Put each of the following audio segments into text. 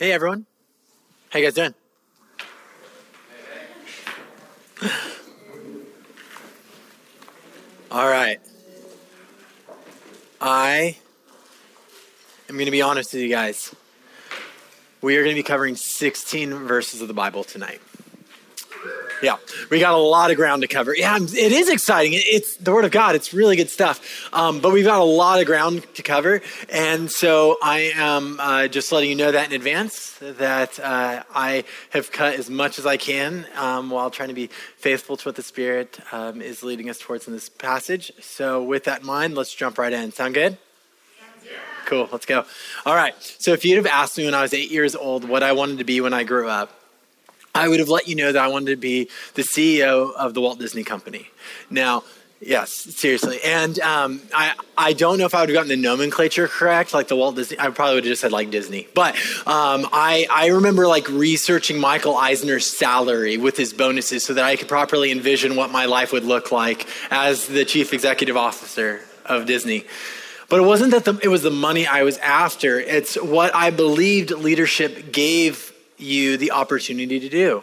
Hey, everyone. How you guys doing? All right. I am going to be honest with you guys. We are going to be covering 16 verses of the Bible tonight. Yeah, we got a lot of ground to cover. Yeah, it is exciting. It's the Word of God. It's really good stuff. Um, but we've got a lot of ground to cover, and so I am uh, just letting you know that in advance that uh, I have cut as much as I can um, while trying to be faithful to what the Spirit um, is leading us towards in this passage. So, with that in mind, let's jump right in. Sound good? Cool. Let's go. All right. So, if you'd have asked me when I was eight years old what I wanted to be when I grew up I would have let you know that I wanted to be the CEO of the Walt Disney Company. Now, yes, seriously. And um, I, I don't know if I would have gotten the nomenclature correct, like the Walt Disney. I probably would have just said like Disney. But um, I, I remember like researching Michael Eisner's salary with his bonuses so that I could properly envision what my life would look like as the chief executive officer of Disney. But it wasn't that the, it was the money I was after. It's what I believed leadership gave you the opportunity to do,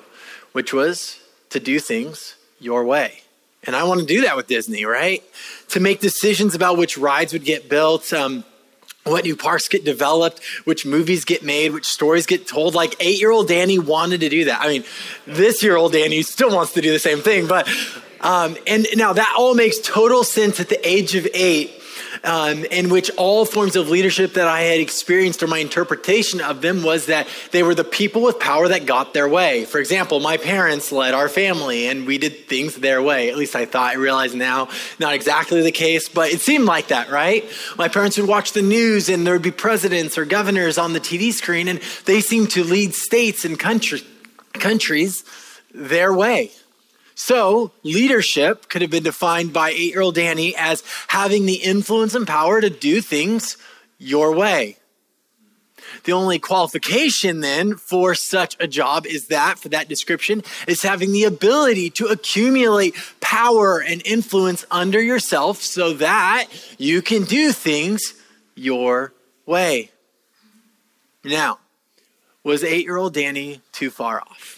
which was to do things your way. And I want to do that with Disney, right? To make decisions about which rides would get built, um, what new parks get developed, which movies get made, which stories get told. Like eight year old Danny wanted to do that. I mean, this year old Danny still wants to do the same thing, but, um, and now that all makes total sense at the age of eight um, in which all forms of leadership that I had experienced or my interpretation of them was that they were the people with power that got their way. For example, my parents led our family and we did things their way. At least I thought. I realize now, not exactly the case, but it seemed like that, right? My parents would watch the news and there would be presidents or governors on the TV screen and they seemed to lead states and country, countries their way. So, leadership could have been defined by eight year old Danny as having the influence and power to do things your way. The only qualification then for such a job is that, for that description, is having the ability to accumulate power and influence under yourself so that you can do things your way. Now, was eight year old Danny too far off?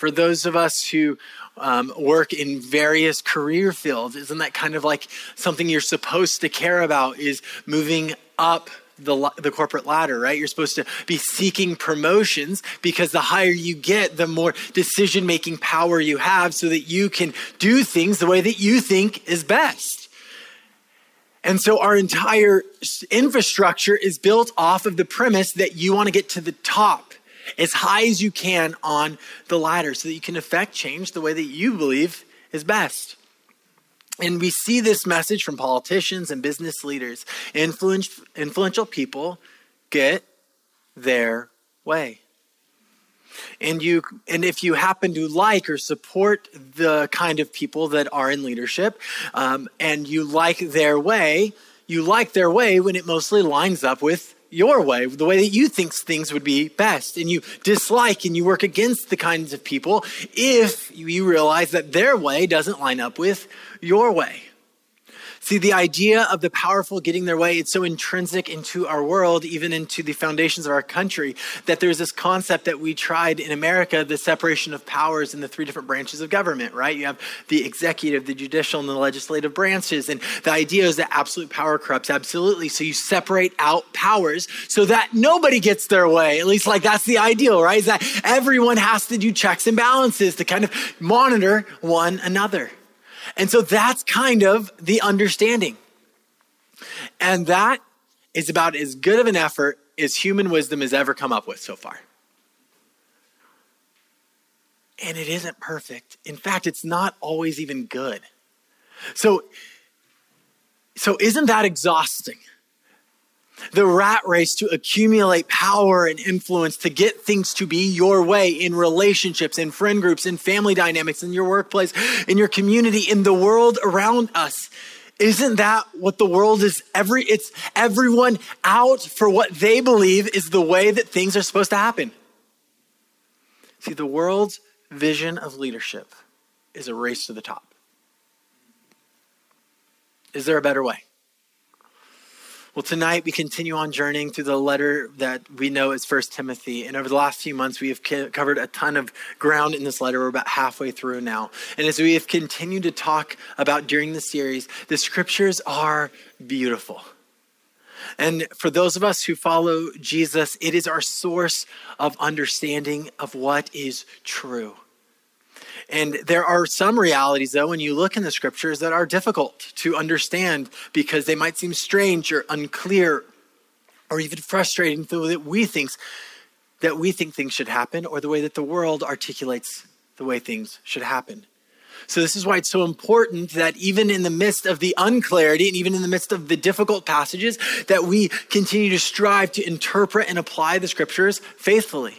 For those of us who um, work in various career fields, isn't that kind of like something you're supposed to care about? Is moving up the, the corporate ladder, right? You're supposed to be seeking promotions because the higher you get, the more decision making power you have so that you can do things the way that you think is best. And so our entire infrastructure is built off of the premise that you want to get to the top as high as you can on the ladder so that you can affect change the way that you believe is best. And we see this message from politicians and business leaders. influential people get their way. And you and if you happen to like or support the kind of people that are in leadership, um, and you like their way, you like their way when it mostly lines up with your way, the way that you think things would be best. And you dislike and you work against the kinds of people if you realize that their way doesn't line up with your way. See, the idea of the powerful getting their way, it's so intrinsic into our world, even into the foundations of our country, that there's this concept that we tried in America the separation of powers in the three different branches of government, right? You have the executive, the judicial, and the legislative branches. And the idea is that absolute power corrupts absolutely. So you separate out powers so that nobody gets their way. At least, like, that's the ideal, right? Is that everyone has to do checks and balances to kind of monitor one another. And so that's kind of the understanding. And that is about as good of an effort as human wisdom has ever come up with so far. And it isn't perfect. In fact, it's not always even good. So, so isn't that exhausting? The rat race to accumulate power and influence, to get things to be your way in relationships, in friend groups, in family dynamics, in your workplace, in your community, in the world around us. Isn't that what the world is every it's everyone out for what they believe is the way that things are supposed to happen. See, the world's vision of leadership is a race to the top. Is there a better way? Well, tonight we continue on journeying through the letter that we know as First Timothy. And over the last few months, we have covered a ton of ground in this letter. We're about halfway through now. And as we have continued to talk about during the series, the scriptures are beautiful. And for those of us who follow Jesus, it is our source of understanding of what is true. And there are some realities, though, when you look in the scriptures that are difficult to understand because they might seem strange or unclear or even frustrating the way that we think that we think things should happen or the way that the world articulates the way things should happen. So, this is why it's so important that even in the midst of the unclarity and even in the midst of the difficult passages, that we continue to strive to interpret and apply the scriptures faithfully.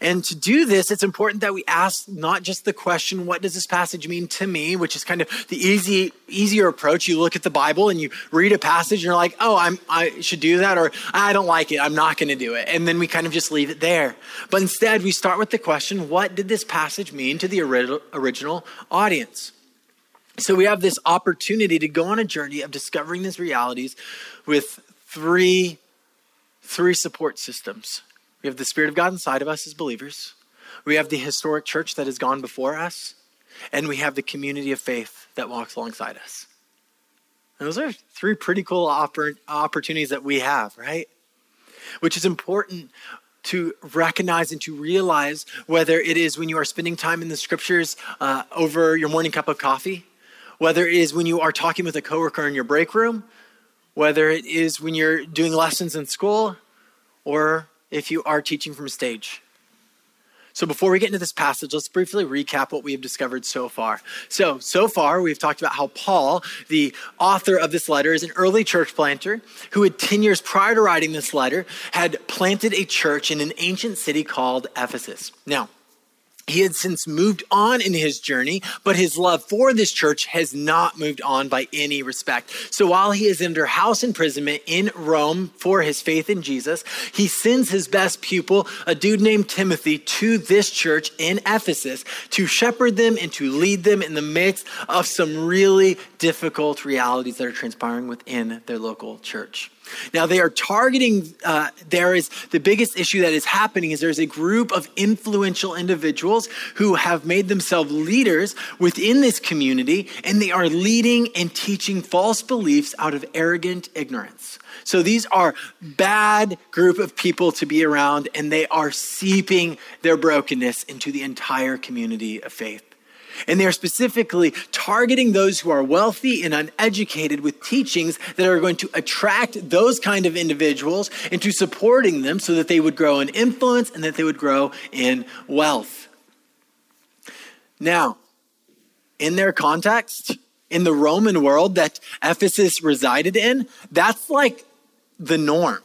And to do this, it's important that we ask not just the question, what does this passage mean to me, which is kind of the easy, easier approach. You look at the Bible and you read a passage and you're like, oh, I'm, I should do that, or I don't like it, I'm not going to do it. And then we kind of just leave it there. But instead, we start with the question, what did this passage mean to the original audience? So we have this opportunity to go on a journey of discovering these realities with three, three support systems we have the Spirit of God inside of us as believers. We have the historic church that has gone before us. And we have the community of faith that walks alongside us. And those are three pretty cool oppor- opportunities that we have, right? Which is important to recognize and to realize whether it is when you are spending time in the scriptures uh, over your morning cup of coffee, whether it is when you are talking with a coworker in your break room, whether it is when you're doing lessons in school, or if you are teaching from stage. So, before we get into this passage, let's briefly recap what we have discovered so far. So, so far, we've talked about how Paul, the author of this letter, is an early church planter who had 10 years prior to writing this letter had planted a church in an ancient city called Ephesus. Now, he had since moved on in his journey, but his love for this church has not moved on by any respect. So while he is under house imprisonment in Rome for his faith in Jesus, he sends his best pupil, a dude named Timothy, to this church in Ephesus to shepherd them and to lead them in the midst of some really difficult realities that are transpiring within their local church. Now, they are targeting, uh, there is the biggest issue that is happening is there's a group of influential individuals who have made themselves leaders within this community, and they are leading and teaching false beliefs out of arrogant ignorance. So these are bad group of people to be around, and they are seeping their brokenness into the entire community of faith. And they're specifically targeting those who are wealthy and uneducated with teachings that are going to attract those kind of individuals into supporting them so that they would grow in influence and that they would grow in wealth. Now, in their context, in the Roman world that Ephesus resided in, that's like the norm.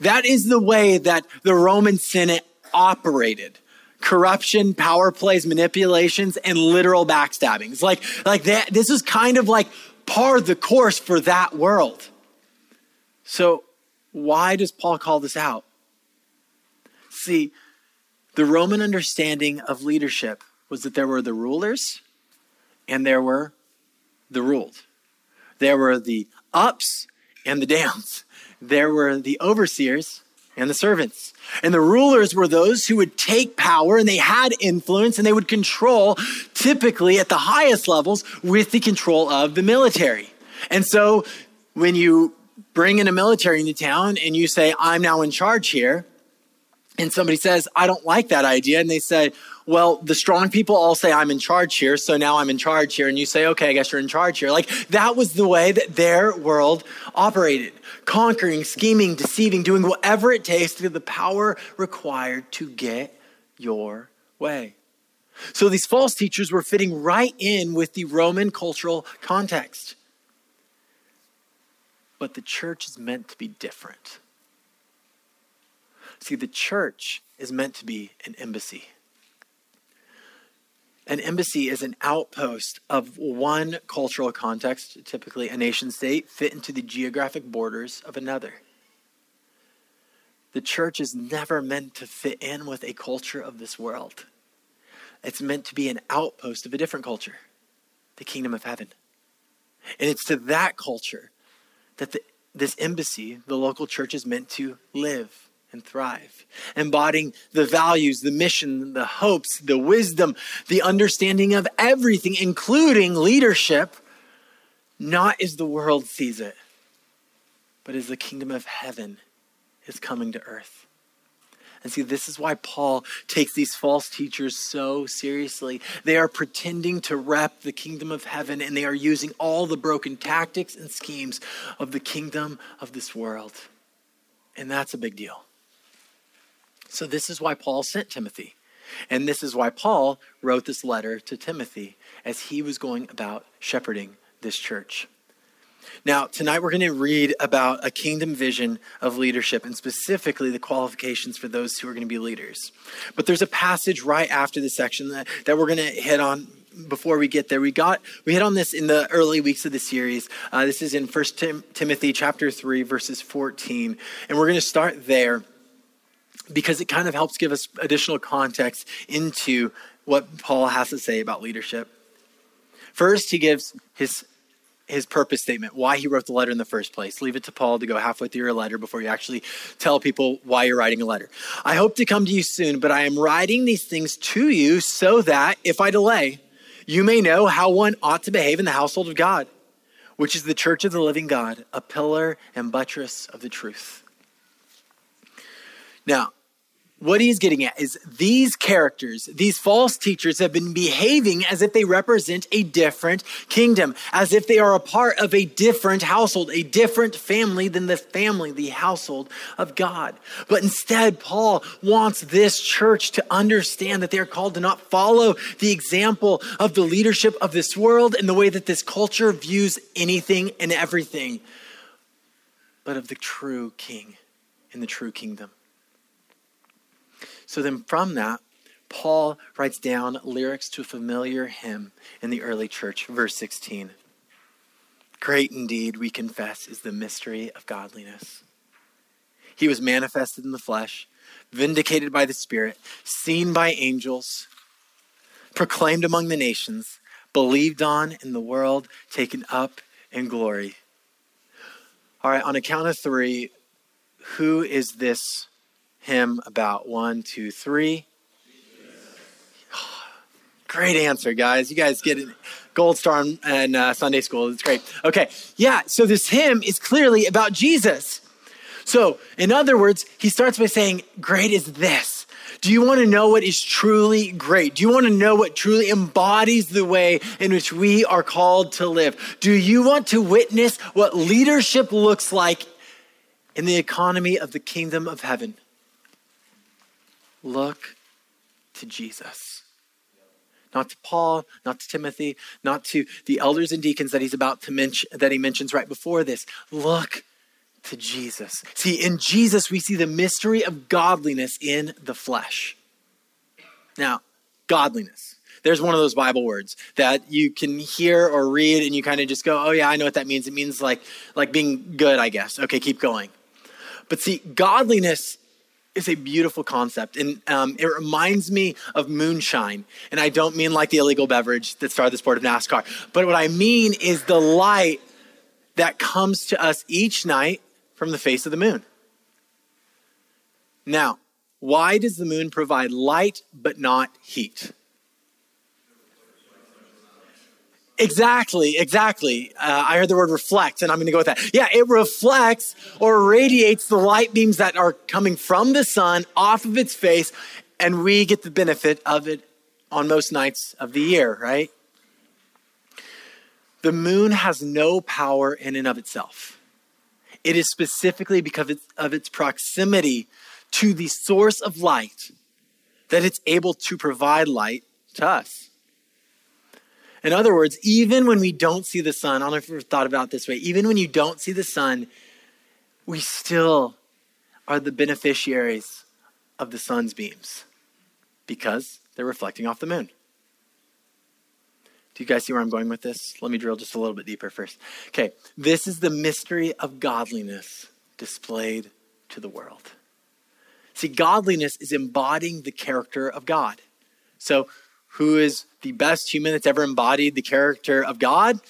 That is the way that the Roman Senate operated corruption, power plays, manipulations, and literal backstabbings. Like, like that, this is kind of like par the course for that world. So, why does Paul call this out? See, the Roman understanding of leadership was that there were the rulers and there were the ruled. There were the ups and the downs. There were the overseers and the servants. And the rulers were those who would take power and they had influence and they would control, typically at the highest levels, with the control of the military. And so when you bring in a military into town and you say, I'm now in charge here, and somebody says, I don't like that idea, and they say, well, the strong people all say, I'm in charge here, so now I'm in charge here. And you say, okay, I guess you're in charge here. Like that was the way that their world operated conquering, scheming, deceiving, doing whatever it takes to get the power required to get your way. So these false teachers were fitting right in with the Roman cultural context. But the church is meant to be different. See, the church is meant to be an embassy. An embassy is an outpost of one cultural context, typically a nation state, fit into the geographic borders of another. The church is never meant to fit in with a culture of this world. It's meant to be an outpost of a different culture, the kingdom of heaven. And it's to that culture that the this embassy, the local church is meant to live and thrive, embodying the values, the mission, the hopes, the wisdom, the understanding of everything, including leadership, not as the world sees it, but as the kingdom of heaven is coming to earth. And see, this is why Paul takes these false teachers so seriously. They are pretending to rep the kingdom of heaven, and they are using all the broken tactics and schemes of the kingdom of this world. And that's a big deal. So, this is why Paul sent Timothy. And this is why Paul wrote this letter to Timothy as he was going about shepherding this church. Now, tonight we're going to read about a kingdom vision of leadership and specifically the qualifications for those who are going to be leaders. But there's a passage right after this section that, that we're going to hit on before we get there. We got we hit on this in the early weeks of the series. Uh, this is in First Tim- Timothy chapter 3 verses 14 and we're going to start there because it kind of helps give us additional context into what Paul has to say about leadership. First, he gives his his purpose statement, why he wrote the letter in the first place. Leave it to Paul to go halfway through your letter before you actually tell people why you're writing a letter. I hope to come to you soon, but I am writing these things to you so that if I delay, you may know how one ought to behave in the household of God, which is the church of the living God, a pillar and buttress of the truth. Now, what he's getting at is these characters, these false teachers have been behaving as if they represent a different kingdom, as if they are a part of a different household, a different family than the family, the household of God. But instead, Paul wants this church to understand that they are called to not follow the example of the leadership of this world and the way that this culture views anything and everything, but of the true king in the true kingdom. So then from that, Paul writes down lyrics to a familiar hymn in the early church, verse 16. Great indeed, we confess, is the mystery of godliness. He was manifested in the flesh, vindicated by the Spirit, seen by angels, proclaimed among the nations, believed on in the world, taken up in glory. All right, on a count of three, who is this hymn about one, two, three. Great answer, guys. You guys get it. Gold star in uh, Sunday school. It's great. Okay. Yeah. So this hymn is clearly about Jesus. So, in other words, he starts by saying, Great is this. Do you want to know what is truly great? Do you want to know what truly embodies the way in which we are called to live? Do you want to witness what leadership looks like in the economy of the kingdom of heaven? Look to Jesus. Not to Paul, not to Timothy, not to the elders and deacons that he's about to mention that he mentions right before this. Look to Jesus. See, in Jesus, we see the mystery of godliness in the flesh. Now, godliness. There's one of those Bible words that you can hear or read and you kind of just go, oh yeah, I know what that means. It means like like being good, I guess. Okay, keep going. But see, godliness is a beautiful concept. And um, it reminds me of moonshine. And I don't mean like the illegal beverage that started the sport of NASCAR, but what I mean is the light that comes to us each night from the face of the moon. Now, why does the moon provide light but not heat? Exactly, exactly. Uh, I heard the word reflect, and I'm going to go with that. Yeah, it reflects or radiates the light beams that are coming from the sun off of its face, and we get the benefit of it on most nights of the year, right? The moon has no power in and of itself. It is specifically because of its proximity to the source of light that it's able to provide light to us. In other words, even when we don't see the sun, I don't know if you've thought about this way, even when you don't see the sun, we still are the beneficiaries of the sun's beams because they're reflecting off the moon. Do you guys see where I'm going with this? Let me drill just a little bit deeper first. Okay, this is the mystery of godliness displayed to the world. See, godliness is embodying the character of God. So, who is the best human that's ever embodied the character of God?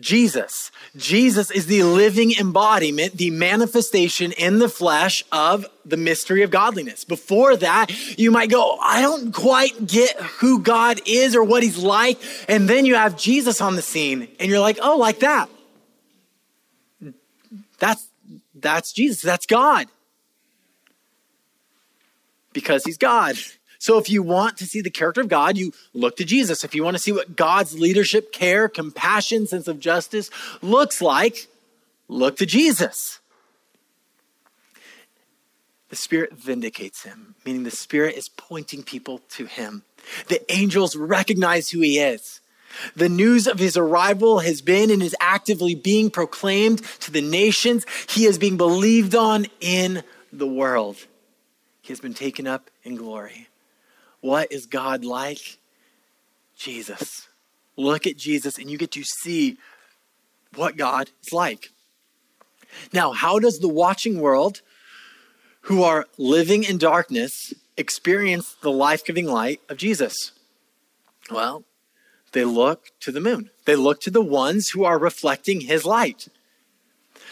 Jesus. Jesus is the living embodiment, the manifestation in the flesh of the mystery of godliness. Before that, you might go, I don't quite get who God is or what he's like. And then you have Jesus on the scene and you're like, oh, like that. That's, that's Jesus. That's God. Because he's God. So if you want to see the character of God, you look to Jesus. If you want to see what God's leadership, care, compassion, sense of justice looks like, look to Jesus. The Spirit vindicates him, meaning the Spirit is pointing people to him. The angels recognize who he is. The news of his arrival has been and is actively being proclaimed to the nations. He is being believed on in the world. He has been taken up in glory. What is God like? Jesus. Look at Jesus and you get to see what God is like. Now, how does the watching world who are living in darkness experience the life giving light of Jesus? Well, they look to the moon, they look to the ones who are reflecting his light.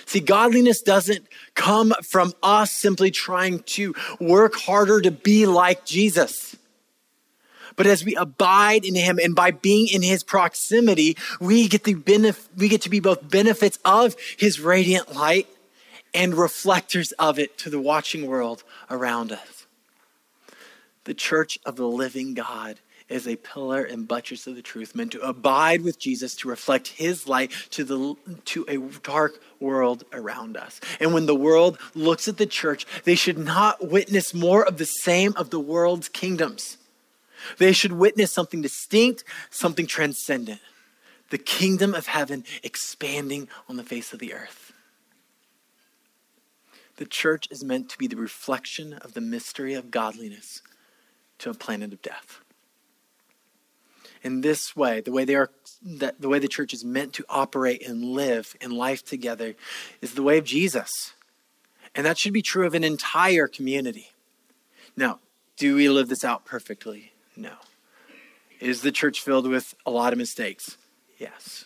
See, godliness doesn't come from us simply trying to work harder to be like Jesus. But as we abide in him and by being in his proximity, we get the benef- we get to be both benefits of his radiant light and reflectors of it to the watching world around us. The church of the living God is a pillar and buttress of the truth, meant to abide with Jesus, to reflect his light to, the, to a dark world around us. And when the world looks at the church, they should not witness more of the same of the world's kingdoms. They should witness something distinct, something transcendent the kingdom of heaven expanding on the face of the earth. The church is meant to be the reflection of the mystery of godliness to a planet of death. In this way, the way they are the way the church is meant to operate and live in life together is the way of Jesus. And that should be true of an entire community. Now, do we live this out perfectly? No. Is the church filled with a lot of mistakes? Yes.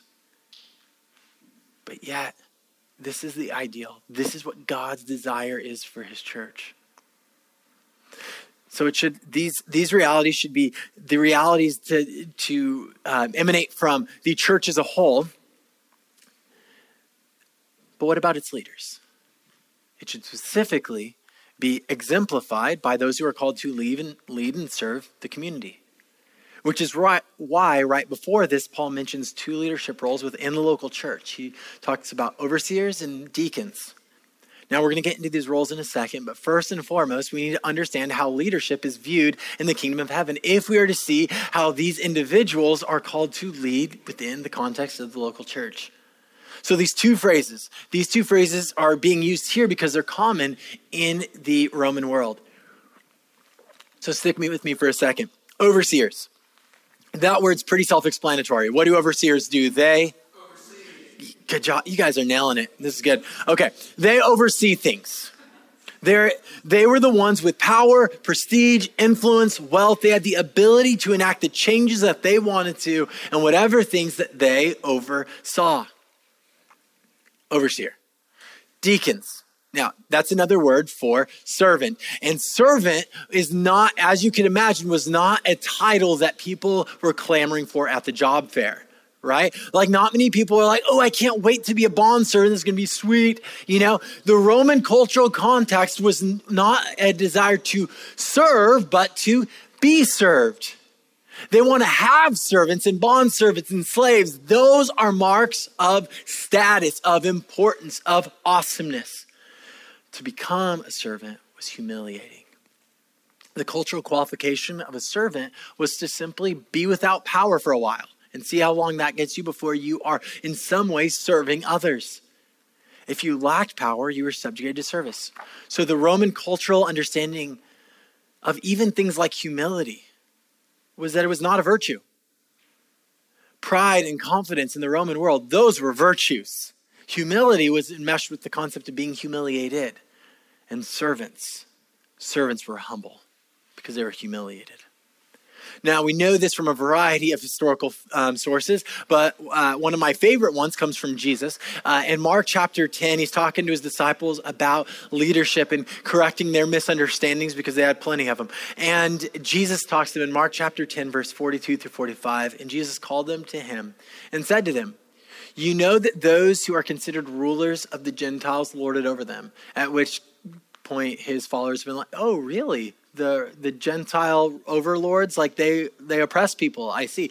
But yet, this is the ideal. This is what God's desire is for his church. So it should these these realities should be the realities to to um, emanate from the church as a whole. But what about its leaders? It should specifically be exemplified by those who are called to lead and, lead and serve the community. Which is right, why, right before this, Paul mentions two leadership roles within the local church. He talks about overseers and deacons. Now, we're going to get into these roles in a second, but first and foremost, we need to understand how leadership is viewed in the kingdom of heaven if we are to see how these individuals are called to lead within the context of the local church. So these two phrases, these two phrases are being used here because they're common in the Roman world. So stick with me for a second. Overseers. That word's pretty self-explanatory. What do overseers do? They Good job. You guys are nailing it. This is good. Okay. They oversee things. They're, they were the ones with power, prestige, influence, wealth. They had the ability to enact the changes that they wanted to and whatever things that they oversaw overseer. Deacons. Now, that's another word for servant. And servant is not, as you can imagine, was not a title that people were clamoring for at the job fair right? Like, not many people are like, oh, I can't wait to be a bond servant. This is going to be sweet. You know, the Roman cultural context was not a desire to serve, but to be served. They want to have servants and bond servants and slaves. Those are marks of status, of importance, of awesomeness. To become a servant was humiliating. The cultural qualification of a servant was to simply be without power for a while and see how long that gets you before you are in some way serving others. If you lacked power, you were subjugated to service. So the Roman cultural understanding of even things like humility was that it was not a virtue. Pride and confidence in the Roman world, those were virtues. Humility was enmeshed with the concept of being humiliated. And servants, servants were humble because they were humiliated. Now, we know this from a variety of historical um, sources, but uh, one of my favorite ones comes from Jesus. Uh, in Mark chapter 10, he's talking to his disciples about leadership and correcting their misunderstandings because they had plenty of them. And Jesus talks to them in Mark chapter 10, verse 42 through 45. And Jesus called them to him and said to them, You know that those who are considered rulers of the Gentiles lord it over them, at which point his followers have been like, Oh, really? The the Gentile overlords, like they they oppress people. I see.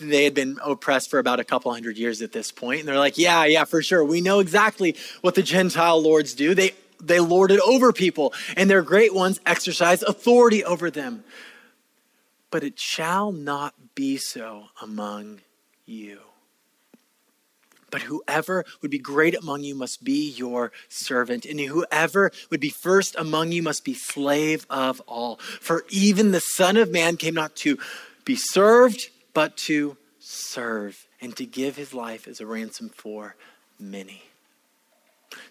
They had been oppressed for about a couple hundred years at this point, and they're like, "Yeah, yeah, for sure. We know exactly what the Gentile lords do. They they lord it over people, and their great ones exercise authority over them. But it shall not be so among you." But whoever would be great among you must be your servant, and whoever would be first among you must be slave of all. For even the Son of Man came not to be served, but to serve, and to give his life as a ransom for many.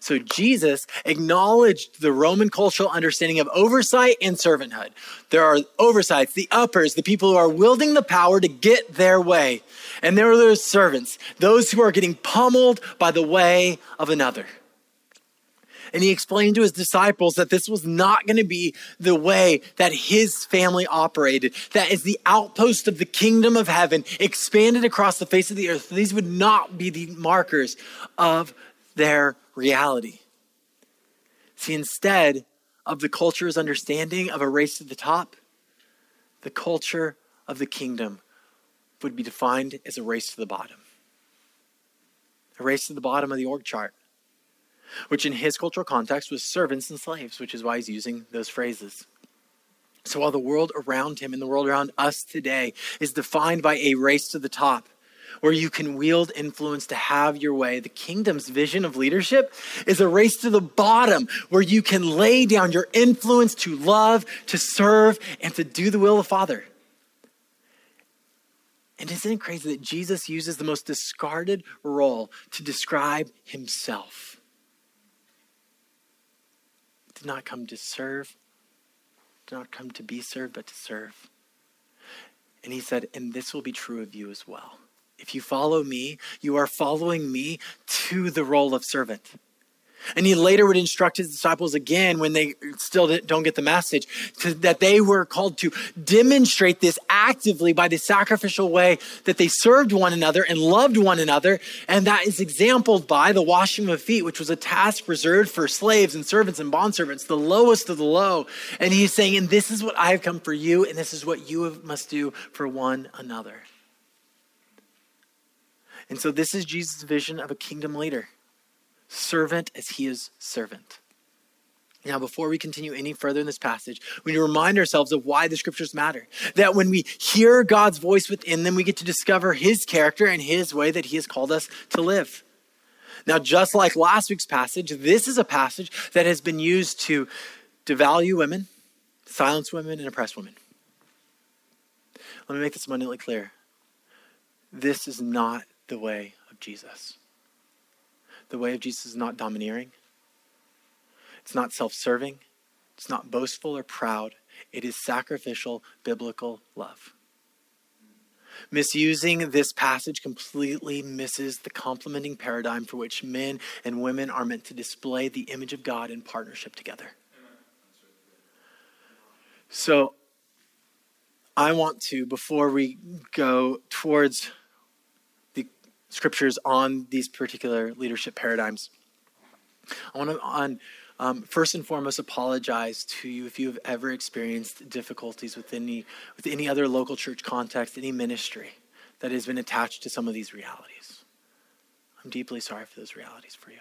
So Jesus acknowledged the Roman cultural understanding of oversight and servanthood. There are oversights, the uppers, the people who are wielding the power to get their way. And there are those servants, those who are getting pummeled by the way of another. And he explained to his disciples that this was not going to be the way that his family operated. That is the outpost of the kingdom of heaven expanded across the face of the earth. These would not be the markers of their reality. See, instead of the culture's understanding of a race to the top, the culture of the kingdom would be defined as a race to the bottom. A race to the bottom of the org chart, which in his cultural context was servants and slaves, which is why he's using those phrases. So while the world around him and the world around us today is defined by a race to the top, where you can wield influence to have your way. The kingdom's vision of leadership is a race to the bottom where you can lay down your influence to love, to serve, and to do the will of the Father. And isn't it crazy that Jesus uses the most discarded role to describe himself? Did not come to serve, did not come to be served, but to serve. And he said, and this will be true of you as well. If you follow me, you are following me to the role of servant. And he later would instruct his disciples again when they still don't get the message to, that they were called to demonstrate this actively by the sacrificial way that they served one another and loved one another. And that is exampled by the washing of feet, which was a task reserved for slaves and servants and bondservants, the lowest of the low. And he's saying, and this is what I have come for you, and this is what you must do for one another. And so this is Jesus' vision of a kingdom leader servant as he is servant. Now, before we continue any further in this passage, we need to remind ourselves of why the scriptures matter. That when we hear God's voice within them, we get to discover his character and his way that he has called us to live. Now, just like last week's passage, this is a passage that has been used to devalue women, silence women, and oppress women. Let me make this abundantly clear. This is not the way of Jesus. The way of Jesus is not domineering, it's not self serving, it's not boastful or proud. It is sacrificial biblical love. Misusing this passage completely misses the complementing paradigm for which men and women are meant to display the image of God in partnership together. So, I want to, before we go towards scriptures on these particular leadership paradigms. I want to, on um, first and foremost, apologize to you if you have ever experienced difficulties with any with any other local church context, any ministry that has been attached to some of these realities. I'm deeply sorry for those realities for you.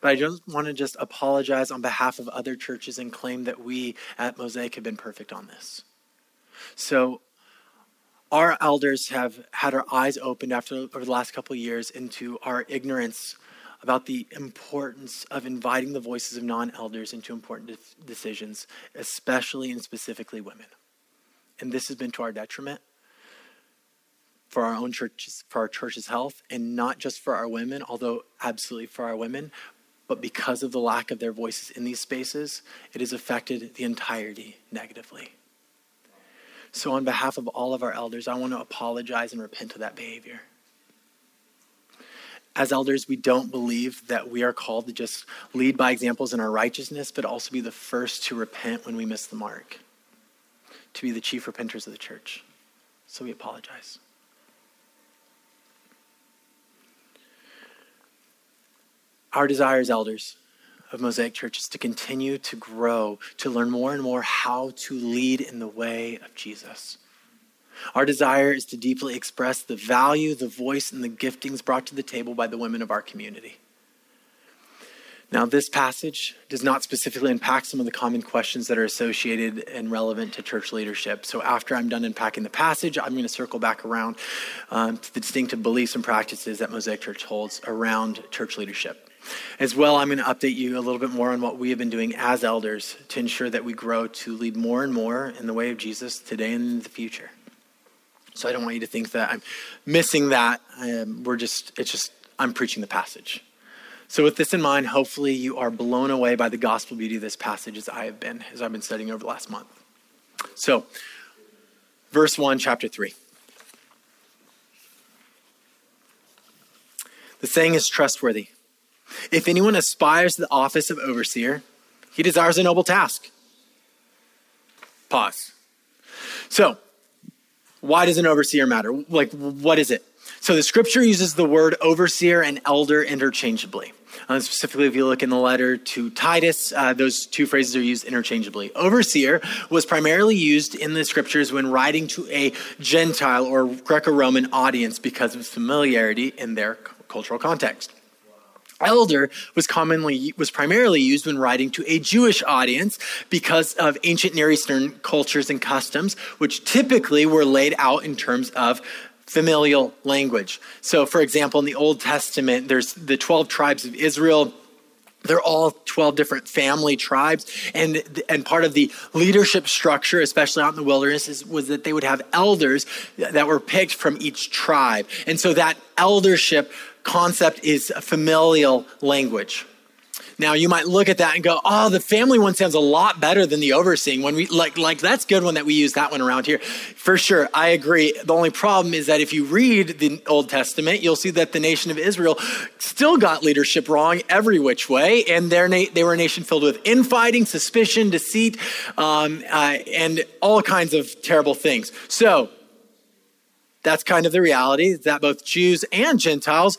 But I just want to just apologize on behalf of other churches and claim that we at Mosaic have been perfect on this. So our elders have had our eyes opened after over the last couple of years into our ignorance about the importance of inviting the voices of non-elders into important de- decisions, especially and specifically women. And this has been to our detriment for our own churches, for our church's health, and not just for our women, although absolutely for our women, but because of the lack of their voices in these spaces, it has affected the entirety negatively. So, on behalf of all of our elders, I want to apologize and repent of that behavior. As elders, we don't believe that we are called to just lead by examples in our righteousness, but also be the first to repent when we miss the mark, to be the chief repenters of the church. So, we apologize. Our desire as elders of Mosaic Church is to continue to grow, to learn more and more how to lead in the way of Jesus. Our desire is to deeply express the value, the voice, and the giftings brought to the table by the women of our community. Now, this passage does not specifically unpack some of the common questions that are associated and relevant to church leadership. So, after I'm done unpacking the passage, I'm going to circle back around um, to the distinctive beliefs and practices that Mosaic Church holds around church leadership. As well, I'm going to update you a little bit more on what we have been doing as elders to ensure that we grow to lead more and more in the way of Jesus today and in the future. So I don't want you to think that I'm missing that. Um, we're just, it's just, I'm preaching the passage. So, with this in mind, hopefully you are blown away by the gospel beauty of this passage as I have been, as I've been studying over the last month. So, verse 1, chapter 3. The saying is trustworthy. If anyone aspires to the office of overseer, he desires a noble task. Pause. So, why does an overseer matter? Like, what is it? So, the scripture uses the word overseer and elder interchangeably. Uh, specifically, if you look in the letter to Titus, uh, those two phrases are used interchangeably. Overseer was primarily used in the scriptures when writing to a Gentile or Greco Roman audience because of familiarity in their cultural context. Elder was commonly was primarily used when writing to a Jewish audience because of ancient Near Eastern cultures and customs, which typically were laid out in terms of familial language. So, for example, in the Old Testament, there's the 12 tribes of Israel. They're all 12 different family tribes. And, and part of the leadership structure, especially out in the wilderness, is, was that they would have elders that were picked from each tribe. And so that eldership concept is familial language. Now you might look at that and go, "Oh, the family one sounds a lot better than the overseeing." When we like like that's good one that we use that one around here. For sure, I agree. The only problem is that if you read the Old Testament, you'll see that the nation of Israel still got leadership wrong every which way, and na- they were a nation filled with infighting, suspicion, deceit, um, uh, and all kinds of terrible things. So that's kind of the reality that both Jews and Gentiles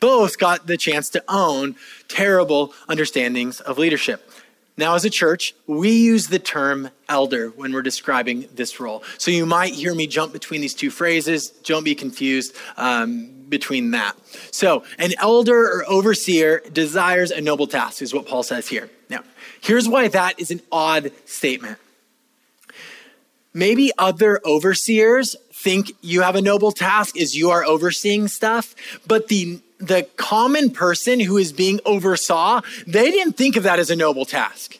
both got the chance to own terrible understandings of leadership. Now, as a church, we use the term elder when we're describing this role. So you might hear me jump between these two phrases. Don't be confused um, between that. So, an elder or overseer desires a noble task, is what Paul says here. Now, here's why that is an odd statement. Maybe other overseers think you have a noble task is you are overseeing stuff, but the the common person who is being oversaw, they didn't think of that as a noble task.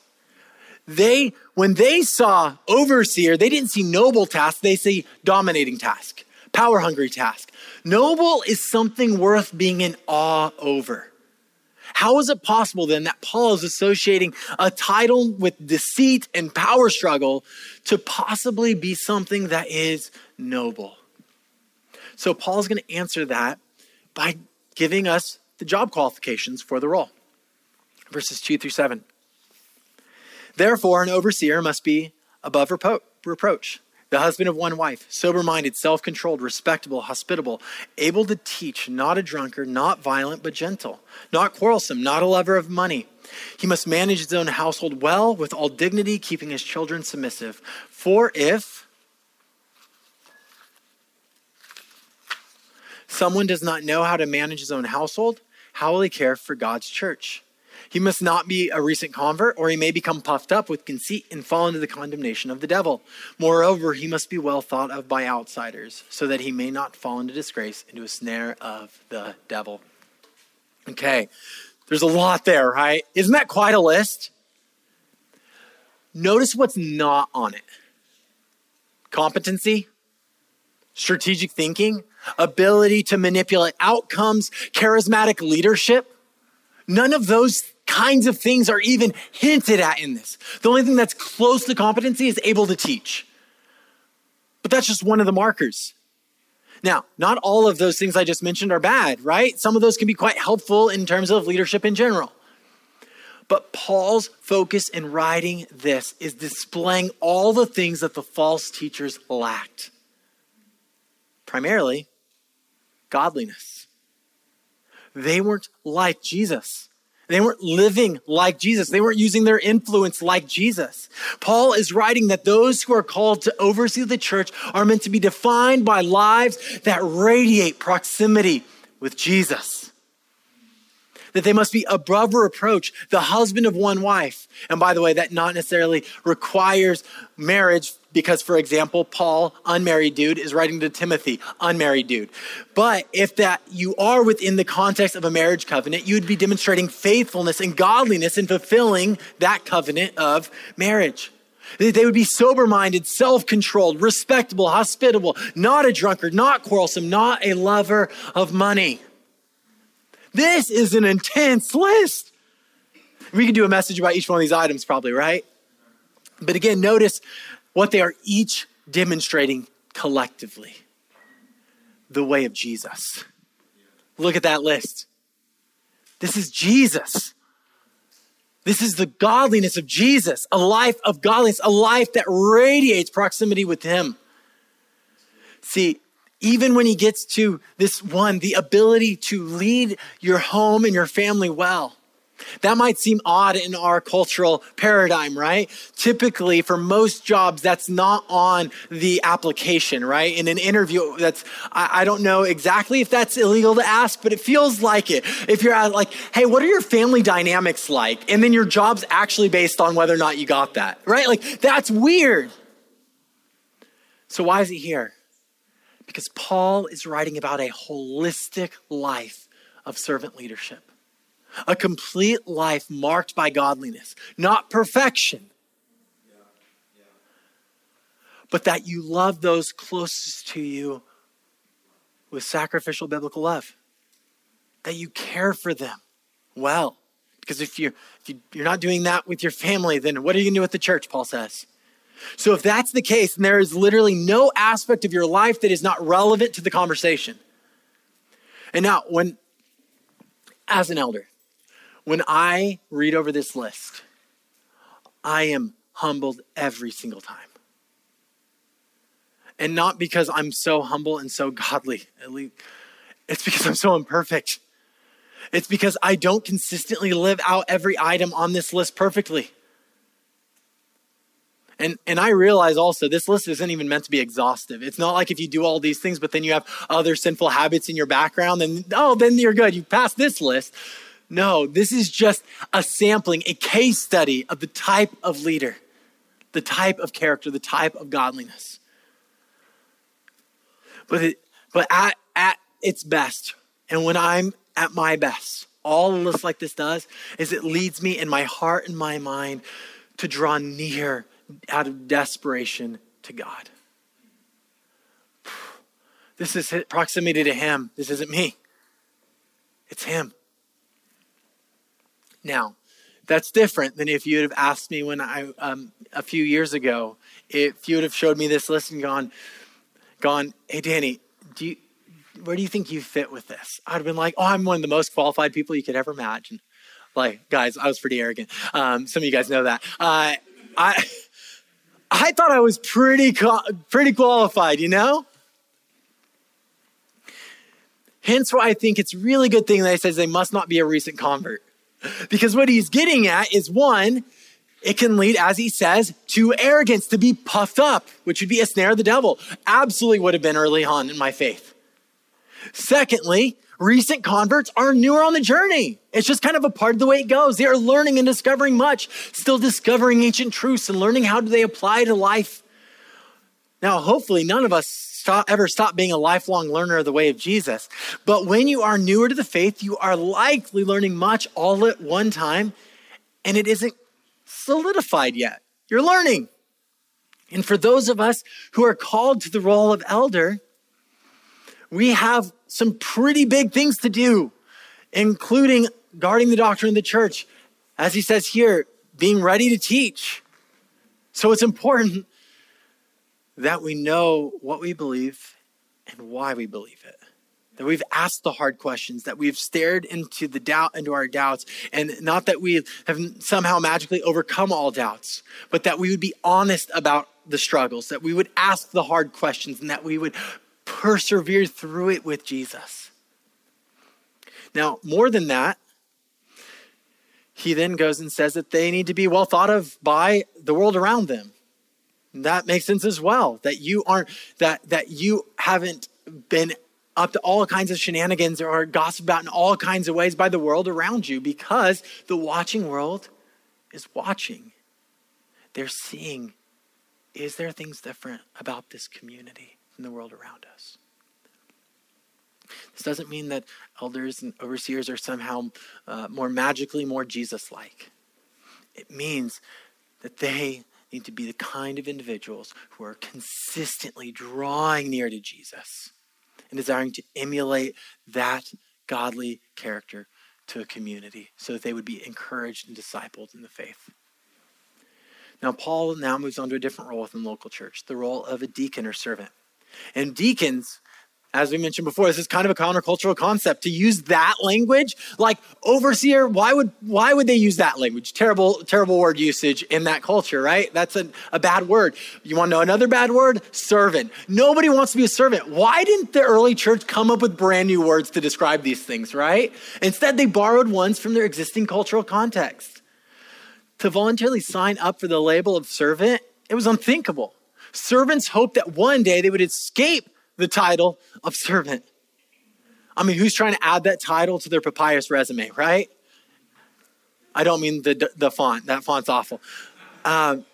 They, when they saw overseer, they didn't see noble task, they see dominating task, power hungry task. Noble is something worth being in awe over. How is it possible then that Paul is associating a title with deceit and power struggle to possibly be something that is noble? So Paul's going to answer that by giving us the job qualifications for the role. Verses 2 through 7. Therefore, an overseer must be above repro- reproach, the husband of one wife, sober minded, self controlled, respectable, hospitable, able to teach, not a drunkard, not violent, but gentle, not quarrelsome, not a lover of money. He must manage his own household well, with all dignity, keeping his children submissive. For if someone does not know how to manage his own household, how will he care for God's church? He must not be a recent convert, or he may become puffed up with conceit and fall into the condemnation of the devil. Moreover, he must be well thought of by outsiders, so that he may not fall into disgrace, into a snare of the devil. Okay, there's a lot there, right? Isn't that quite a list? Notice what's not on it competency, strategic thinking, ability to manipulate outcomes, charismatic leadership. None of those kinds of things are even hinted at in this. The only thing that's close to competency is able to teach. But that's just one of the markers. Now, not all of those things I just mentioned are bad, right? Some of those can be quite helpful in terms of leadership in general. But Paul's focus in writing this is displaying all the things that the false teachers lacked. Primarily, godliness. They weren't like Jesus. They weren't living like Jesus. They weren't using their influence like Jesus. Paul is writing that those who are called to oversee the church are meant to be defined by lives that radiate proximity with Jesus. That they must be above reproach, the husband of one wife. And by the way, that not necessarily requires marriage because, for example, Paul, unmarried dude, is writing to Timothy, unmarried dude. But if that you are within the context of a marriage covenant, you'd be demonstrating faithfulness and godliness in fulfilling that covenant of marriage. They would be sober minded, self controlled, respectable, hospitable, not a drunkard, not quarrelsome, not a lover of money. This is an intense list. We could do a message about each one of these items, probably, right? But again, notice what they are each demonstrating collectively the way of Jesus. Look at that list. This is Jesus. This is the godliness of Jesus, a life of godliness, a life that radiates proximity with Him. See, even when he gets to this one, the ability to lead your home and your family well, that might seem odd in our cultural paradigm, right? Typically, for most jobs, that's not on the application, right? In an interview, that's, I, I, don't know exactly if that's illegal to ask, but it feels like it. If you're like, hey, what are your family dynamics like? And then your job's actually based on whether or not you got that, right? Like, that's weird. So, why is he here? Because Paul is writing about a holistic life of servant leadership a complete life marked by godliness, not perfection, but that you love those closest to you with sacrificial biblical love, that you care for them well. Because if, you, if you, you're not doing that with your family, then what are you going to do with the church, Paul says? So if that's the case, then there is literally no aspect of your life that is not relevant to the conversation. And now, when, as an elder, when I read over this list, I am humbled every single time. And not because I'm so humble and so godly, at least, it's because I'm so imperfect. It's because I don't consistently live out every item on this list perfectly. And, and I realize also this list isn't even meant to be exhaustive. It's not like if you do all these things, but then you have other sinful habits in your background, then, oh, then you're good. You pass this list. No, this is just a sampling, a case study of the type of leader, the type of character, the type of godliness. But, it, but at, at its best, and when I'm at my best, all a list like this does is it leads me in my heart and my mind to draw near out of desperation to God. This is proximity to Him. This isn't me, it's Him. Now, that's different than if you would have asked me when I, um, a few years ago, if you would have showed me this list and gone, gone, hey, Danny, do you, where do you think you fit with this? I'd have been like, oh, I'm one of the most qualified people you could ever imagine. Like, guys, I was pretty arrogant. Um, some of you guys know that. Uh, I, I thought I was pretty, pretty qualified, you know? Hence why I think it's really good thing that he says they must not be a recent convert. Because what he's getting at is one, it can lead, as he says, to arrogance, to be puffed up, which would be a snare of the devil. Absolutely would have been early on in my faith. Secondly, recent converts are newer on the journey. It's just kind of a part of the way it goes. They are learning and discovering much, still discovering ancient truths and learning how do they apply to life. Now, hopefully, none of us stop, ever stop being a lifelong learner of the way of Jesus. But when you are newer to the faith, you are likely learning much all at one time, and it isn't solidified yet. You're learning. And for those of us who are called to the role of elder, we have some pretty big things to do, including guarding the doctrine of the church. As he says here, being ready to teach. So it's important that we know what we believe and why we believe it. That we've asked the hard questions, that we've stared into the doubt, into our doubts, and not that we have somehow magically overcome all doubts, but that we would be honest about the struggles, that we would ask the hard questions, and that we would persevere through it with Jesus. Now, more than that, he then goes and says that they need to be well thought of by the world around them. That makes sense as well. That you aren't that that you haven't been up to all kinds of shenanigans or gossiped about in all kinds of ways by the world around you because the watching world is watching. They're seeing is there things different about this community than the world around us? This doesn't mean that elders and overseers are somehow uh, more magically more Jesus like. It means that they need to be the kind of individuals who are consistently drawing near to Jesus and desiring to emulate that godly character to a community so that they would be encouraged and discipled in the faith. Now, Paul now moves on to a different role within the local church, the role of a deacon or servant. And deacons as we mentioned before, this is kind of a countercultural concept to use that language. Like overseer, why would why would they use that language? Terrible, terrible word usage in that culture, right? That's a, a bad word. You want to know another bad word? Servant. Nobody wants to be a servant. Why didn't the early church come up with brand new words to describe these things, right? Instead, they borrowed ones from their existing cultural context. To voluntarily sign up for the label of servant, it was unthinkable. Servants hoped that one day they would escape the title of servant. I mean, who's trying to add that title to their papyrus resume, right? I don't mean the, the font, that font's awful. Um,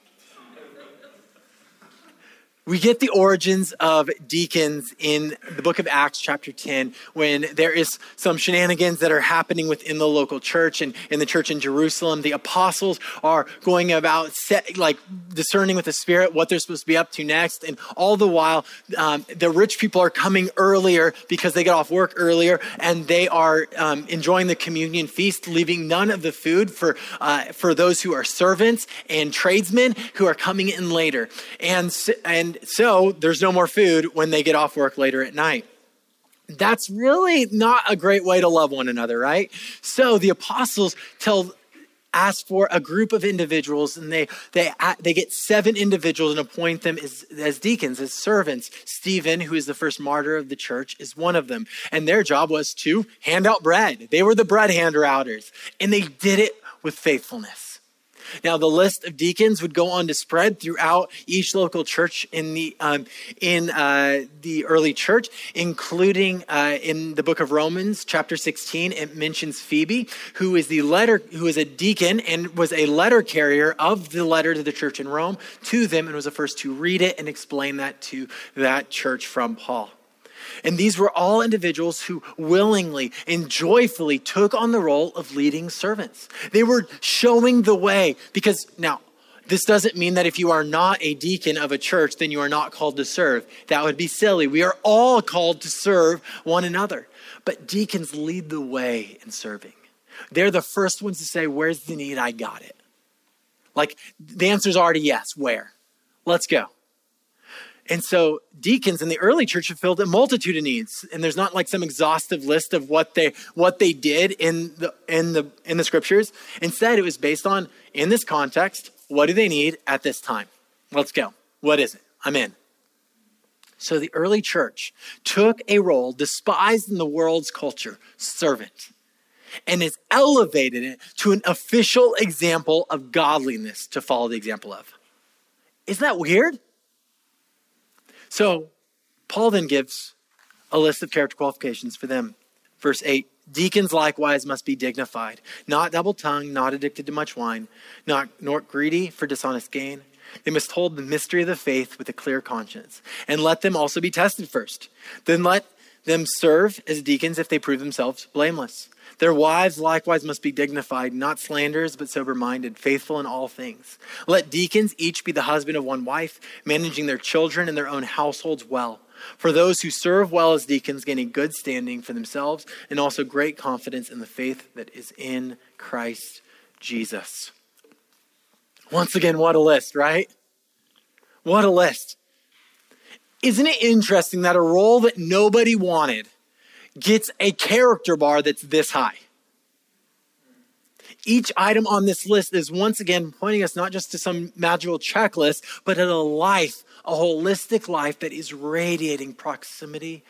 we get the origins of deacons in the book of Acts, chapter 10, when there is some shenanigans that are happening within the local church and in the church in Jerusalem. The apostles are going about set, like discerning with the Spirit what they're supposed to be up to next. And all the while, um, the rich people are coming earlier because they get off work earlier and they are um, enjoying the communion feast, leaving none of the food for, uh, for those who are servants and tradesmen who are coming in later. And, and and so there's no more food when they get off work later at night. That's really not a great way to love one another, right? So the apostles tell ask for a group of individuals and they they they get seven individuals and appoint them as, as deacons as servants stephen who is the first martyr of the church is one of them and their job was to hand out bread they were the bread hander outers and they did it with faithfulness now, the list of deacons would go on to spread throughout each local church in the um, in uh, the early church, including uh, in the book of Romans, chapter 16. It mentions Phoebe, who is the letter, who is a deacon and was a letter carrier of the letter to the church in Rome to them, and was the first to read it and explain that to that church from Paul. And these were all individuals who willingly and joyfully took on the role of leading servants. They were showing the way because now, this doesn't mean that if you are not a deacon of a church, then you are not called to serve. That would be silly. We are all called to serve one another. But deacons lead the way in serving. They're the first ones to say, Where's the need? I got it. Like the answer is already yes. Where? Let's go. And so deacons in the early church fulfilled a multitude of needs. And there's not like some exhaustive list of what they what they did in the in the in the scriptures. Instead, it was based on in this context, what do they need at this time? Let's go. What is it? I'm in. So the early church took a role despised in the world's culture, servant, and has elevated it to an official example of godliness to follow the example of. Isn't that weird? So Paul then gives a list of character qualifications for them. Verse 8 Deacons likewise must be dignified, not double tongued, not addicted to much wine, not nor greedy for dishonest gain. They must hold the mystery of the faith with a clear conscience, and let them also be tested first. Then let them serve as deacons if they prove themselves blameless. Their wives likewise must be dignified, not slanderers, but sober minded, faithful in all things. Let deacons each be the husband of one wife, managing their children and their own households well. For those who serve well as deacons gain a good standing for themselves and also great confidence in the faith that is in Christ Jesus. Once again, what a list, right? What a list. Isn't it interesting that a role that nobody wanted gets a character bar that's this high? Each item on this list is once again pointing us not just to some magical checklist, but at a life, a holistic life that is radiating proximity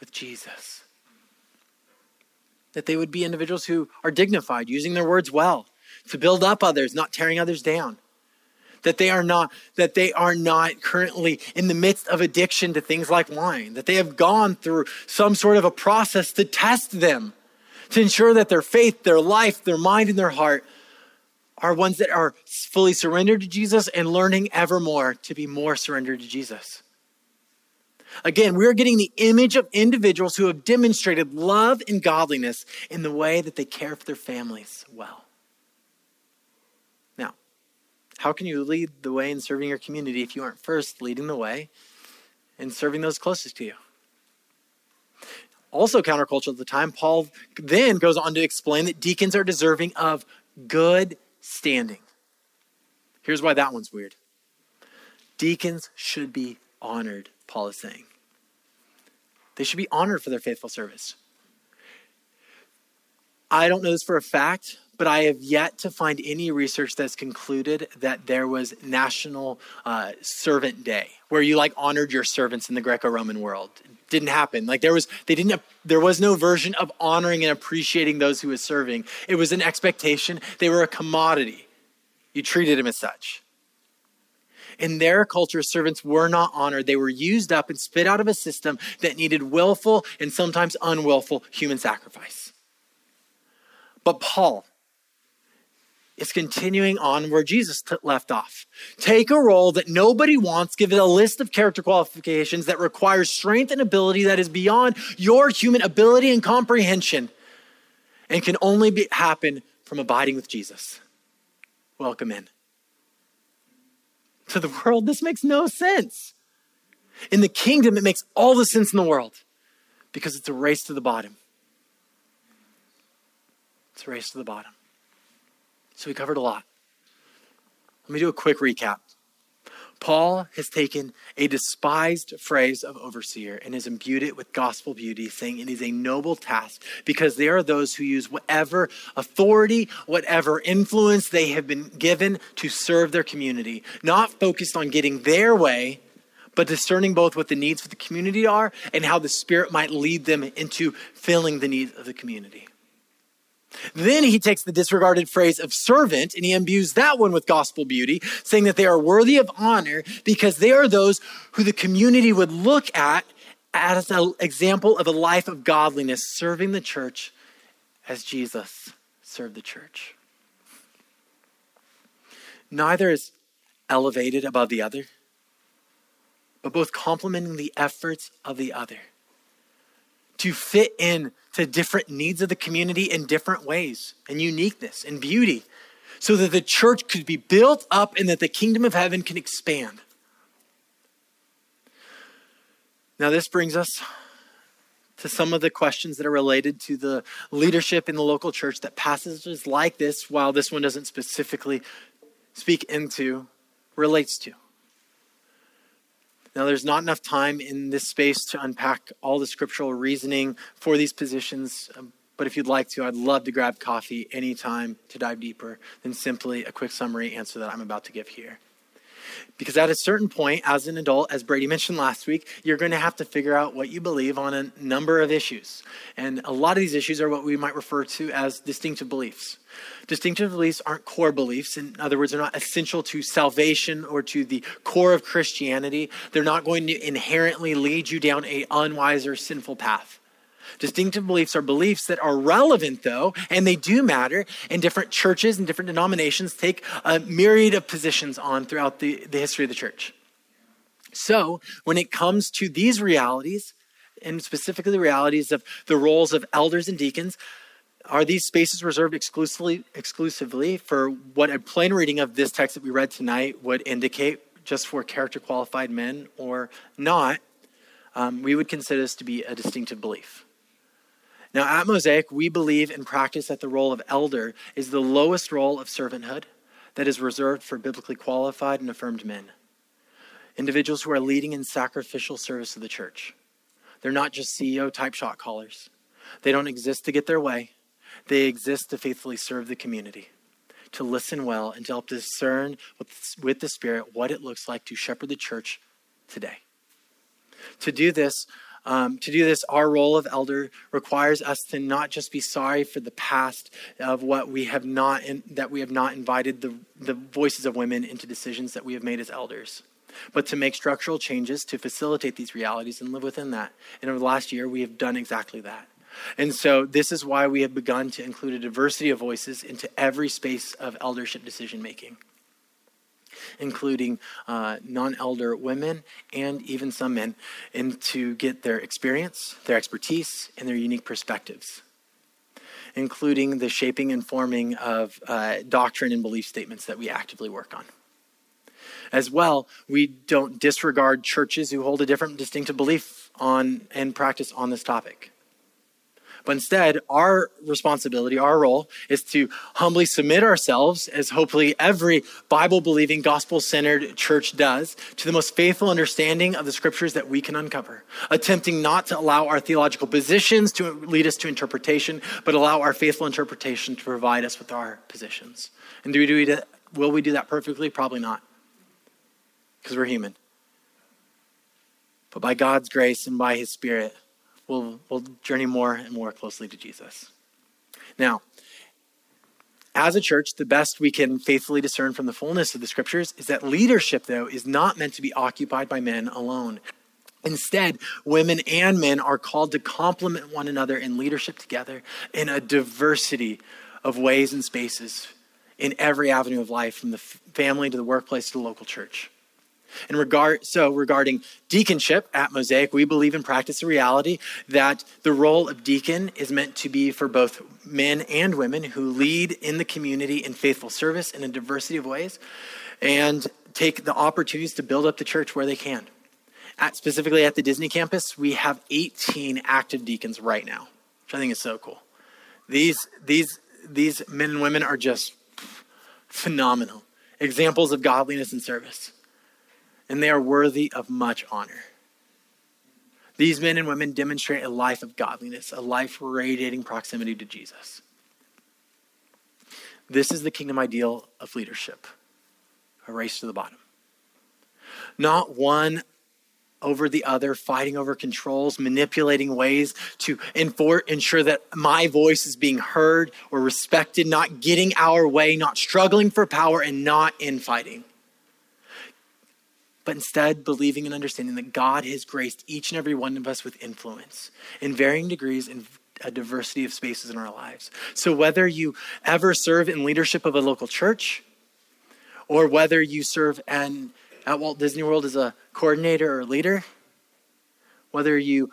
with Jesus. That they would be individuals who are dignified, using their words well, to build up others, not tearing others down. That they are not that they are not currently in the midst of addiction to things like wine, that they have gone through some sort of a process to test them to ensure that their faith, their life, their mind, and their heart are ones that are fully surrendered to Jesus and learning ever more to be more surrendered to Jesus. Again, we're getting the image of individuals who have demonstrated love and godliness in the way that they care for their families well. Now, how can you lead the way in serving your community if you aren't first leading the way and serving those closest to you? also countercultural at the time, Paul then goes on to explain that deacons are deserving of good standing. Here's why that one's weird deacons should be honored, Paul is saying. They should be honored for their faithful service. I don't know this for a fact, but I have yet to find any research that's concluded that there was National uh, Servant Day, where you like honored your servants in the Greco-Roman world. didn't happen. Like there was, they didn't. There was no version of honoring and appreciating those who was serving. It was an expectation. They were a commodity. You treated them as such. In their culture, servants were not honored. They were used up and spit out of a system that needed willful and sometimes unwillful human sacrifice. But Paul, is continuing on where Jesus t- left off. Take a role that nobody wants, give it a list of character qualifications that requires strength and ability that is beyond your human ability and comprehension and can only be, happen from abiding with Jesus. Welcome in. To the world, this makes no sense. In the kingdom, it makes all the sense in the world because it's a race to the bottom. It's a race to the bottom. So we covered a lot. Let me do a quick recap. Paul has taken a despised phrase of overseer and has imbued it with gospel beauty, saying it is a noble task because there are those who use whatever authority, whatever influence they have been given to serve their community, not focused on getting their way, but discerning both what the needs of the community are and how the Spirit might lead them into filling the needs of the community. Then he takes the disregarded phrase of servant and he imbues that one with gospel beauty, saying that they are worthy of honor because they are those who the community would look at as an example of a life of godliness, serving the church as Jesus served the church. Neither is elevated above the other, but both complementing the efforts of the other to fit in to different needs of the community in different ways and uniqueness and beauty so that the church could be built up and that the kingdom of heaven can expand. Now, this brings us to some of the questions that are related to the leadership in the local church that passages like this, while this one doesn't specifically speak into, relates to. Now, there's not enough time in this space to unpack all the scriptural reasoning for these positions, um, but if you'd like to, I'd love to grab coffee anytime to dive deeper than simply a quick summary answer that I'm about to give here. Because at a certain point, as an adult, as Brady mentioned last week, you're going to have to figure out what you believe on a number of issues. And a lot of these issues are what we might refer to as distinctive beliefs. Distinctive beliefs aren't core beliefs. In other words, they're not essential to salvation or to the core of Christianity. They're not going to inherently lead you down a unwise or sinful path. Distinctive beliefs are beliefs that are relevant, though, and they do matter. And different churches and different denominations take a myriad of positions on throughout the, the history of the church. So, when it comes to these realities, and specifically the realities of the roles of elders and deacons, are these spaces reserved exclusively exclusively for what a plain reading of this text that we read tonight would indicate just for character qualified men or not um, we would consider this to be a distinctive belief now, at Mosaic, we believe and practice that the role of elder is the lowest role of servanthood that is reserved for biblically qualified and affirmed men. individuals who are leading in sacrificial service of the church. They're not just CEO type shot callers. They don't exist to get their way. They exist to faithfully serve the community, to listen well, and to help discern with, with the Spirit what it looks like to shepherd the church today. To do this, um, to do this, our role of elder requires us to not just be sorry for the past of what we have not in, that we have not invited the, the voices of women into decisions that we have made as elders, but to make structural changes to facilitate these realities and live within that. And over the last year, we have done exactly that. And so, this is why we have begun to include a diversity of voices into every space of eldership decision making including uh, non elder women and even some men, and to get their experience, their expertise, and their unique perspectives, including the shaping and forming of uh, doctrine and belief statements that we actively work on. As well, we don't disregard churches who hold a different distinctive belief on and practice on this topic. But instead, our responsibility, our role, is to humbly submit ourselves, as hopefully every Bible believing, gospel centered church does, to the most faithful understanding of the scriptures that we can uncover, attempting not to allow our theological positions to lead us to interpretation, but allow our faithful interpretation to provide us with our positions. And do we do it? Will we do that perfectly? Probably not, because we're human. But by God's grace and by His Spirit, we'll, we'll journey more and more closely to Jesus. Now, as a church, the best we can faithfully discern from the fullness of the scriptures is that leadership, though, is not meant to be occupied by men alone. Instead, women and men are called to complement one another in leadership together in a diversity of ways and spaces in every avenue of life, from the family to the workplace to the local church. And regard, so regarding deaconship at Mosaic, we believe and practice the reality that the role of deacon is meant to be for both men and women who lead in the community in faithful service in a diversity of ways and take the opportunities to build up the church where they can. At, specifically at the Disney campus, we have 18 active deacons right now, which I think is so cool. These, these, these men and women are just phenomenal examples of godliness and service and they are worthy of much honor. These men and women demonstrate a life of godliness, a life radiating proximity to Jesus. This is the kingdom ideal of leadership a race to the bottom. Not one over the other, fighting over controls, manipulating ways to infor- ensure that my voice is being heard or respected, not getting our way, not struggling for power, and not infighting but instead believing and understanding that God has graced each and every one of us with influence in varying degrees in a diversity of spaces in our lives. So whether you ever serve in leadership of a local church, or whether you serve an, at Walt Disney World as a coordinator or leader, whether you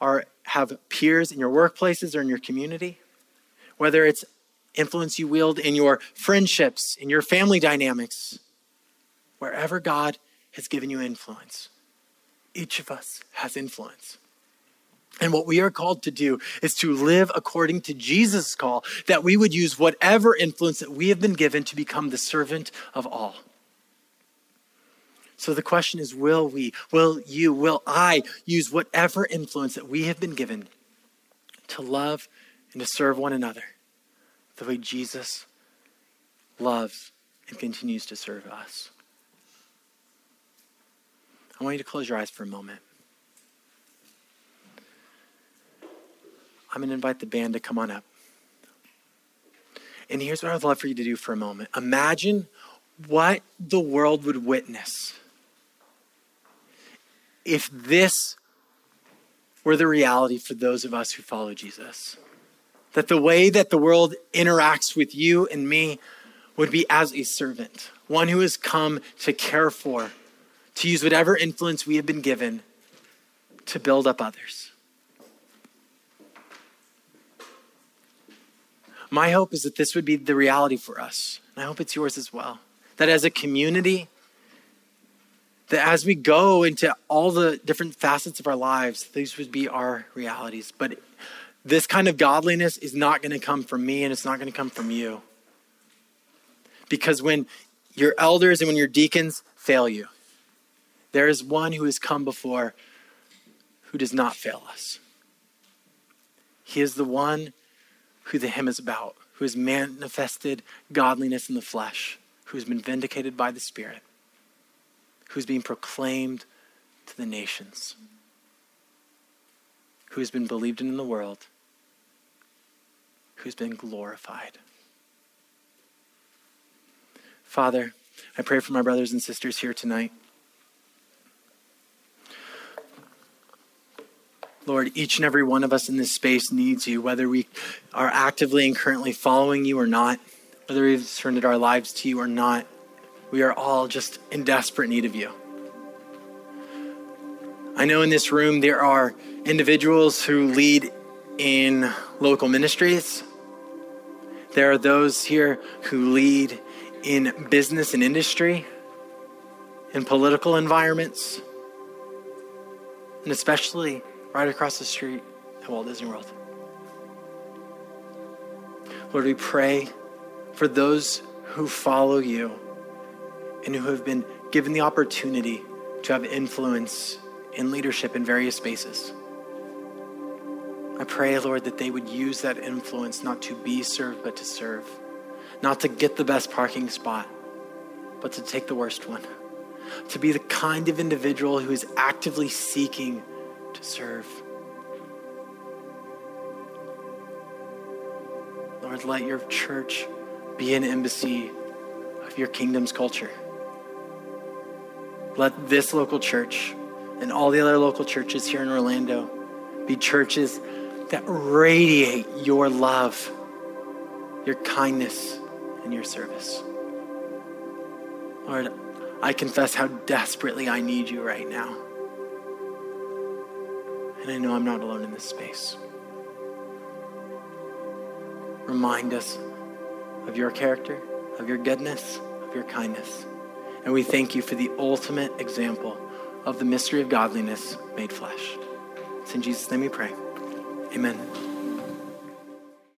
are have peers in your workplaces or in your community, whether it's influence you wield in your friendships, in your family dynamics, wherever God has given you influence, each of us has influence. And what we are called to do is to live according to Jesus' call, that we would use whatever influence that we have been given to become the servant of all. So the question is will we, will you, will I use whatever influence that we have been given to love and to serve one another the way Jesus loves and continues to serve us? I want you to close your eyes for a moment. I'm going to invite the band to come on up. And here's what I'd love for you to do for a moment. Imagine what the world would witness if this were the reality for those of us who follow Jesus. That the way that the world interacts with you and me would be as a servant, one who has come to care for to use whatever influence we have been given to build up others. My hope is that this would be the reality for us. And I hope it's yours as well. That as a community, that as we go into all the different facets of our lives, these would be our realities. But this kind of godliness is not going to come from me and it's not going to come from you. Because when your elders and when your deacons fail you, There is one who has come before who does not fail us. He is the one who the hymn is about, who has manifested godliness in the flesh, who has been vindicated by the Spirit, who's being proclaimed to the nations, who has been believed in, in the world, who's been glorified. Father, I pray for my brothers and sisters here tonight. Lord, each and every one of us in this space needs you, whether we are actively and currently following you or not, whether we've surrendered our lives to you or not. We are all just in desperate need of you. I know in this room there are individuals who lead in local ministries. There are those here who lead in business and industry, in political environments, and especially right across the street at Walt Disney World. Lord, we pray for those who follow you and who have been given the opportunity to have influence in leadership in various spaces. I pray, Lord, that they would use that influence not to be served, but to serve. Not to get the best parking spot, but to take the worst one. To be the kind of individual who is actively seeking to serve. Lord, let your church be an embassy of your kingdom's culture. Let this local church and all the other local churches here in Orlando be churches that radiate your love, your kindness, and your service. Lord, I confess how desperately I need you right now. And I know I'm not alone in this space. Remind us of your character, of your goodness, of your kindness. And we thank you for the ultimate example of the mystery of godliness made flesh. It's in Jesus' name we pray. Amen.